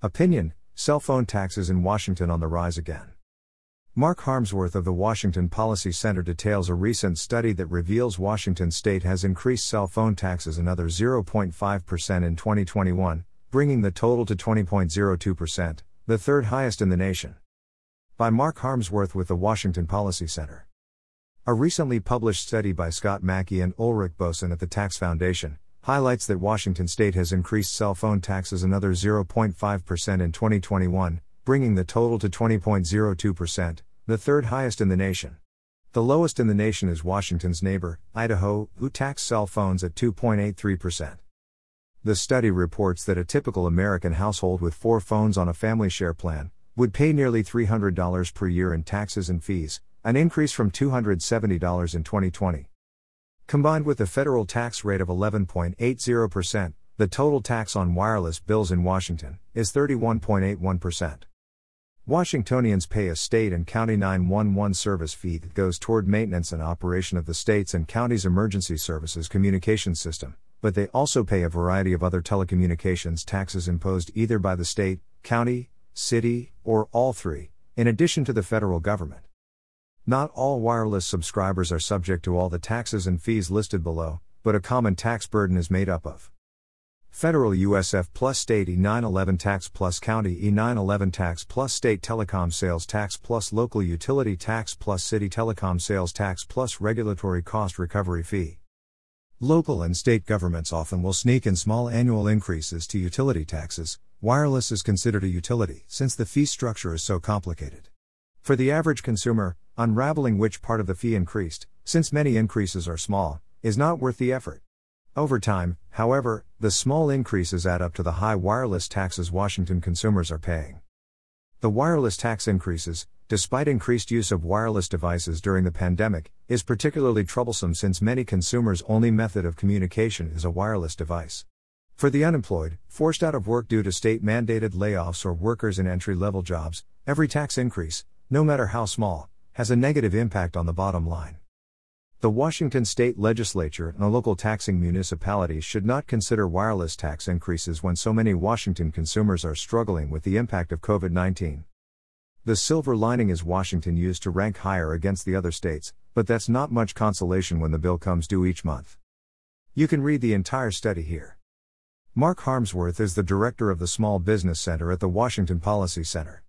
Opinion Cell phone taxes in Washington on the rise again. Mark Harmsworth of the Washington Policy Center details a recent study that reveals Washington state has increased cell phone taxes another 0.5% in 2021, bringing the total to 20.02%, the third highest in the nation. By Mark Harmsworth with the Washington Policy Center. A recently published study by Scott Mackey and Ulrich Boesen at the Tax Foundation highlights that Washington state has increased cell phone taxes another 0.5% in 2021, bringing the total to 20.02%, the third highest in the nation. The lowest in the nation is Washington's neighbor, Idaho, who tax cell phones at 2.83%. The study reports that a typical American household with four phones on a family share plan would pay nearly $300 per year in taxes and fees, an increase from $270 in 2020. Combined with the federal tax rate of 11.80%, the total tax on wireless bills in Washington is 31.81%. Washingtonians pay a state and county 911 service fee that goes toward maintenance and operation of the state's and county's emergency services communication system, but they also pay a variety of other telecommunications taxes imposed either by the state, county, city, or all three, in addition to the federal government. Not all wireless subscribers are subject to all the taxes and fees listed below, but a common tax burden is made up of Federal USF plus state E911 tax plus county E911 tax plus state telecom sales tax plus local utility tax plus city telecom sales tax plus regulatory cost recovery fee. Local and state governments often will sneak in small annual increases to utility taxes. Wireless is considered a utility since the fee structure is so complicated. For the average consumer, unraveling which part of the fee increased, since many increases are small, is not worth the effort. Over time, however, the small increases add up to the high wireless taxes Washington consumers are paying. The wireless tax increases, despite increased use of wireless devices during the pandemic, is particularly troublesome since many consumers' only method of communication is a wireless device. For the unemployed, forced out of work due to state mandated layoffs or workers in entry level jobs, every tax increase, no matter how small, has a negative impact on the bottom line. The Washington state legislature and local taxing municipalities should not consider wireless tax increases when so many Washington consumers are struggling with the impact of COVID 19. The silver lining is Washington used to rank higher against the other states, but that's not much consolation when the bill comes due each month. You can read the entire study here. Mark Harmsworth is the director of the Small Business Center at the Washington Policy Center.